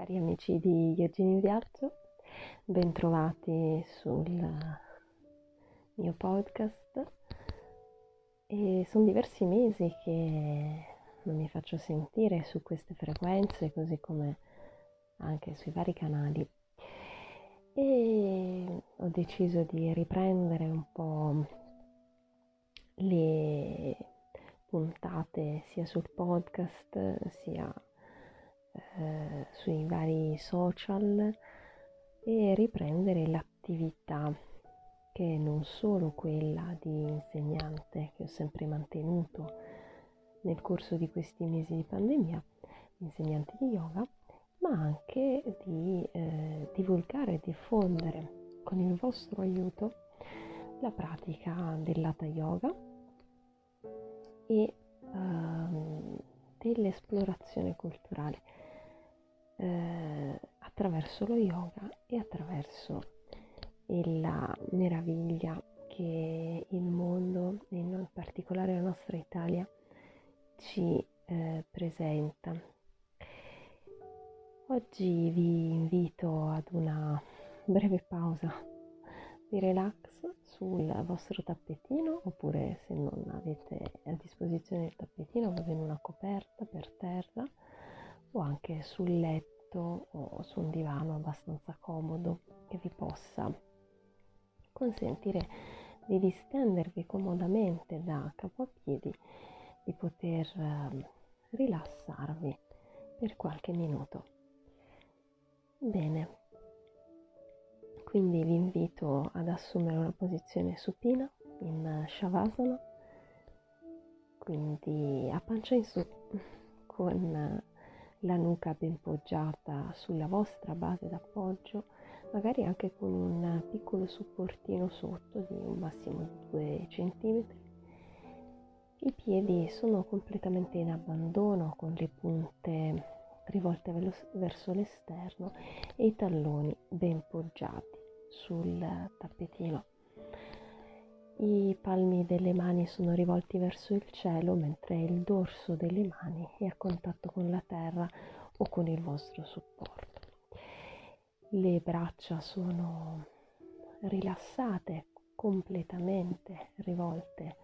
Cari amici di in Viaggio, bentrovati sul mio podcast. E sono diversi mesi che non mi faccio sentire su queste frequenze, così come anche sui vari canali. E ho deciso di riprendere un po' le puntate sia sul podcast sia eh, sui vari social e riprendere l'attività che è non solo quella di insegnante che ho sempre mantenuto nel corso di questi mesi di pandemia, insegnante di yoga, ma anche di eh, divulgare e diffondere con il vostro aiuto la pratica dell'Hatha Yoga e ehm, dell'esplorazione culturale eh, attraverso lo yoga e attraverso la meraviglia che il mondo e in particolare la nostra Italia ci eh, presenta. Oggi vi invito ad una breve pausa di relax sul vostro tappetino oppure se non avete a disposizione il tappetino va bene una coperta per terra o anche sul letto o su un divano abbastanza comodo che vi possa consentire di distendervi comodamente da capo a piedi, di poter eh, rilassarvi per qualche minuto. Bene, quindi vi invito ad assumere una posizione supina in Shavasana, quindi a pancia in su con la nuca ben poggiata sulla vostra base d'appoggio, magari anche con un piccolo supportino sotto di un massimo di 2 cm. I piedi sono completamente in abbandono con le punte rivolte verso l'esterno e i talloni ben poggiati sul tappetino. I palmi delle mani sono rivolti verso il cielo mentre il dorso delle mani è a contatto con la terra o con il vostro supporto. Le braccia sono rilassate, completamente rivolte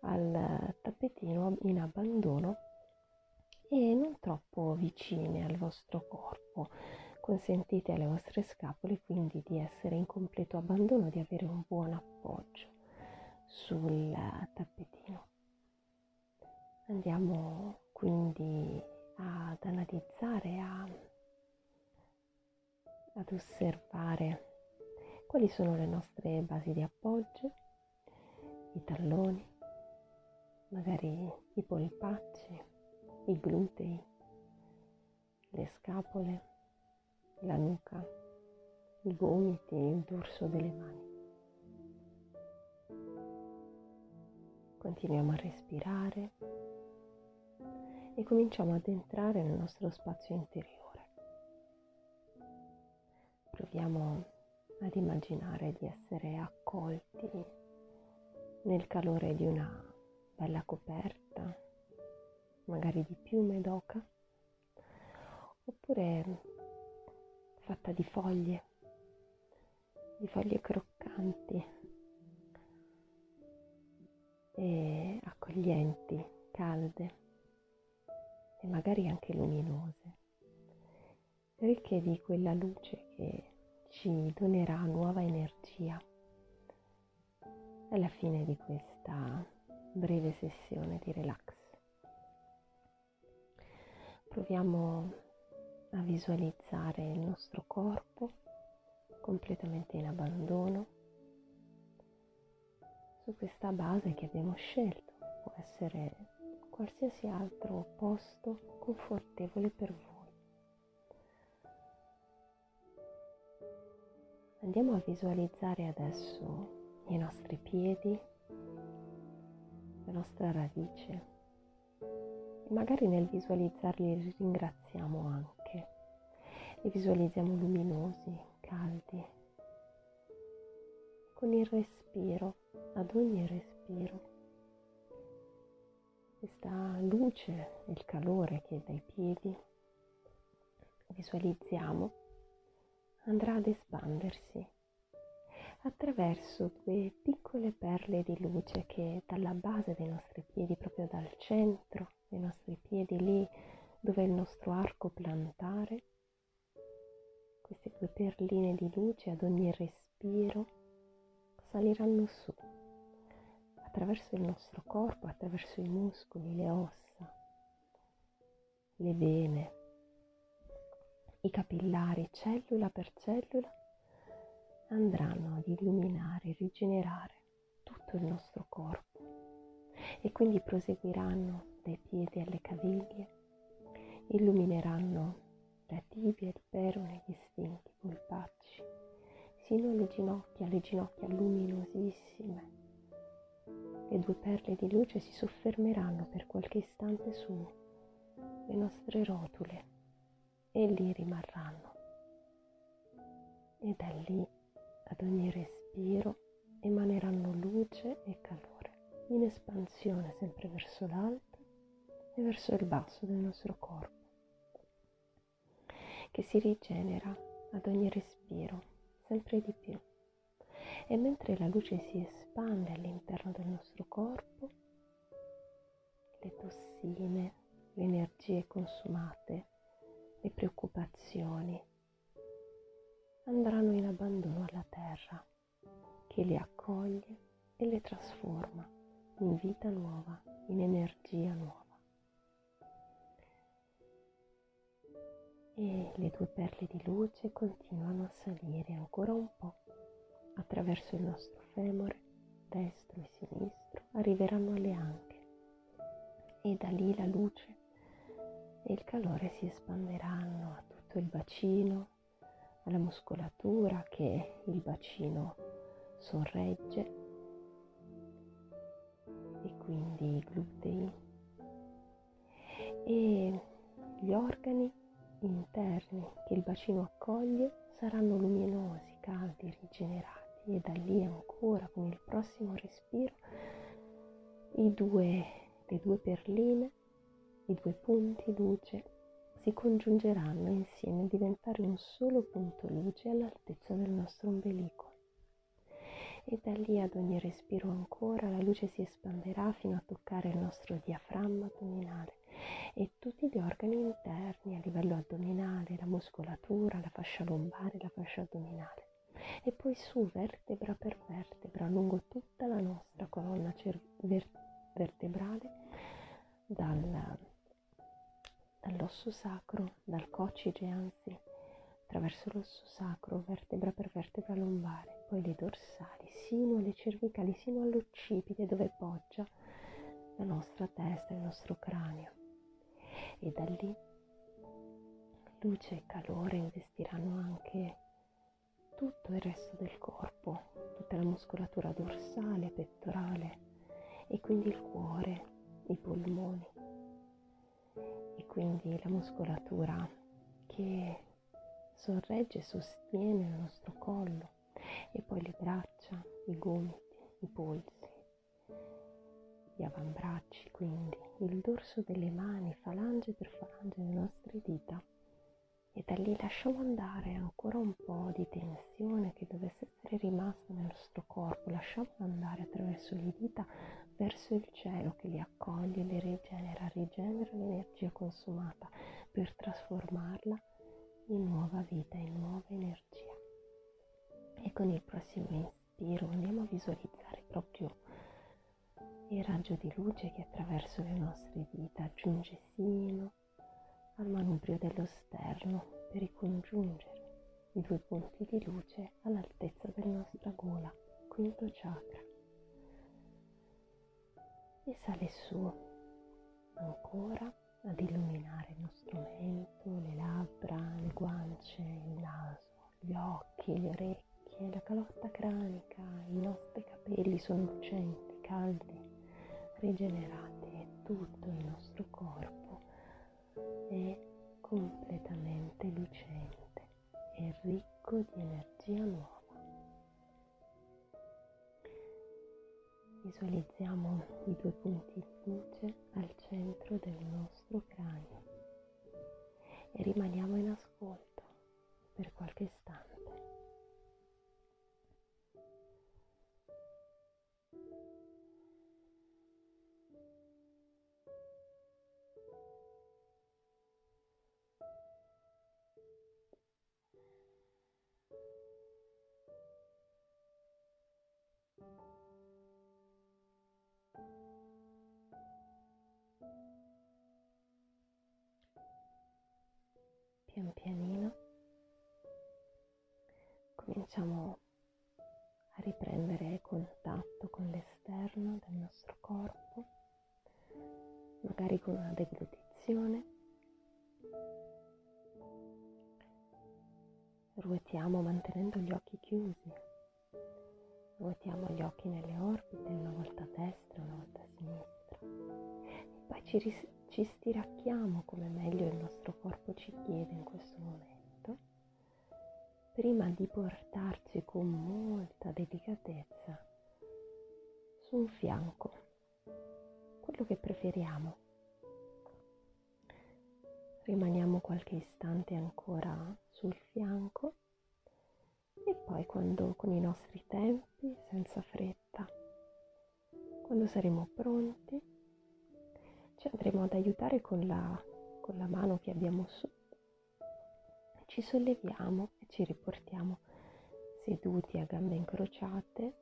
al tappetino in abbandono e non troppo vicine al vostro corpo. Consentite alle vostre scapole quindi di essere in completo abbandono, di avere un buon appoggio sul tappetino. Andiamo quindi ad analizzare, a, ad osservare quali sono le nostre basi di appoggio, i talloni, magari i polpacci, i glutei, le scapole, la nuca, i gomiti, il dorso delle mani. Continuiamo a respirare e cominciamo ad entrare nel nostro spazio interiore. Proviamo ad immaginare di essere accolti nel calore di una bella coperta, magari di piume d'oca, oppure fatta di foglie, di foglie croccanti e accoglienti, calde e magari anche luminose, ricche di quella luce che ci donerà nuova energia alla fine di questa breve sessione di relax. Proviamo a visualizzare il nostro corpo completamente in abbandono su questa base che abbiamo scelto. Può essere qualsiasi altro posto confortevole per voi. Andiamo a visualizzare adesso i nostri piedi, la nostra radice e magari nel visualizzarli li ringraziamo anche. Li visualizziamo luminosi, caldi, con il respiro ad ogni respiro. Questa luce, il calore che dai piedi visualizziamo andrà ad espandersi attraverso due piccole perle di luce che dalla base dei nostri piedi, proprio dal centro dei nostri piedi, lì dove è il nostro arco plantare, queste due perline di luce ad ogni respiro saliranno su attraverso il nostro corpo, attraverso i muscoli, le ossa, le vene, i capillari, cellula per cellula andranno ad illuminare rigenerare tutto il nostro corpo e quindi proseguiranno dai piedi alle caviglie, illumineranno la tibia, il perone, gli stinchi, i polpacci, sino alle ginocchia, le ginocchia luminosissime. Le due perle di luce si soffermeranno per qualche istante sulle nostre rotule e lì rimarranno. E da lì ad ogni respiro emaneranno luce e calore in espansione sempre verso l'alto e verso il basso del nostro corpo, che si rigenera ad ogni respiro sempre di più. E mentre la luce si espande all'interno del nostro corpo, le tossine, le energie consumate, le preoccupazioni, andranno in abbandono alla terra, che le accoglie e le trasforma in vita nuova, in energia nuova. E le due perle di luce continuano a salire ancora un po' attraverso il nostro femore, destro e sinistro, arriveranno alle anche. E da lì la luce e il calore si espanderanno a tutto il bacino, alla muscolatura che il bacino sorregge. E quindi i glutei. E gli organi interni che il bacino accoglie saranno luminosi, caldi, rigenerati e da lì ancora con il prossimo respiro i due, le due perline, i due punti luce si congiungeranno insieme a diventare un solo punto luce all'altezza del nostro ombelico. E da lì ad ogni respiro ancora la luce si espanderà fino a toccare il nostro diaframma addominale e tutti gli organi interni a livello addominale, la muscolatura, la fascia lombare, la fascia addominale. E poi su vertebra per vertebra lungo tutta la nostra colonna ver- vertebrale dal dall'osso sacro, dal coccige anzi, attraverso l'osso sacro, vertebra per vertebra lombare, poi le dorsali, sino alle cervicali, sino all'occipite dove poggia la nostra testa, il nostro cranio. E da lì luce e calore investiranno anche tutto il resto del corpo, tutta la muscolatura dorsale, pettorale e quindi il cuore, i polmoni quindi la muscolatura che sorregge e sostiene il nostro collo e poi le braccia, i gomiti, i polsi, gli avambracci, quindi il dorso delle mani, falange per falange delle nostre dita e da lì lasciamo andare ancora un po' di tensione che dovesse essere rimasta nel nostro corpo, lasciamo andare attraverso le dita verso il cielo che li accoglie, li rigenera, rigenera l'energia consumata per trasformarla in nuova vita, in nuova energia. E con il prossimo inspiro andiamo a visualizzare proprio il raggio di luce che attraverso le nostre dita giunge sino al manubrio dello sterno per ricongiungere i due punti di luce all'altezza della nostra gola, quinto chakra. E sale su ancora ad illuminare il nostro mento, le labbra, le guance, il naso, gli occhi, le orecchie, la calotta cranica, i nostri capelli sono lucenti, caldi, rigenerati e tutto il nostro corpo è completamente lucente e ricco di energia nuova. Visualizziamo i due punti di luce pian pianino cominciamo a riprendere contatto con l'esterno del nostro corpo, magari con una deglutizione. Ruotiamo mantenendo gli occhi chiusi. Ruotiamo gli occhi nelle orbite, una volta a destra, una volta a sinistra. E poi ci, ris- ci stiracchiamo come meglio il nostro corpo ci chiede in questo momento, prima di portarci con molta delicatezza su un fianco, quello che preferiamo. Rimaniamo qualche istante ancora sul fianco e poi quando con i nostri tempi, senza fretta, quando saremo pronti, ci andremo ad aiutare con la, con la mano che abbiamo su. Ci solleviamo e ci riportiamo seduti a gambe incrociate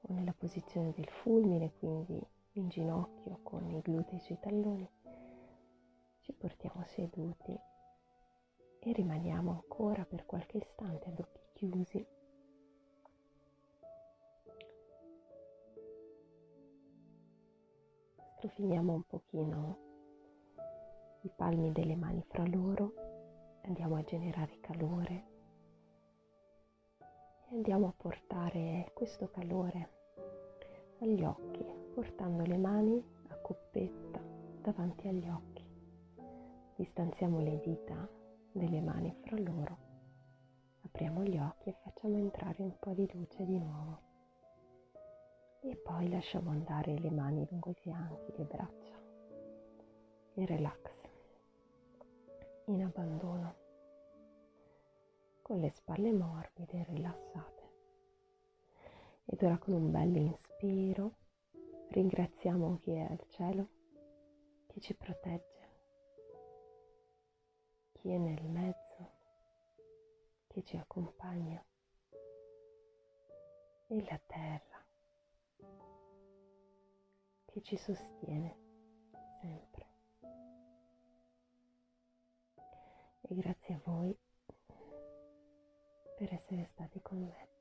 o nella posizione del fulmine, quindi in ginocchio con i glutei sui talloni. Ci portiamo seduti e rimaniamo ancora per qualche istante ad occhi chiusi Profiliamo un pochino i palmi delle mani fra loro, andiamo a generare calore e andiamo a portare questo calore agli occhi, portando le mani a coppetta davanti agli occhi. Distanziamo le dita delle mani fra loro, apriamo gli occhi e facciamo entrare un po' di luce di nuovo e poi lasciamo andare le mani lungo i fianchi, e relax in abbandono con le spalle morbide e rilassate. Ed ora con un bel inspiro ringraziamo chi è al cielo, chi ci protegge, chi è nel mezzo, chi ci accompagna e la terra che ci sostiene sempre. Grazie a voi per essere stati con me.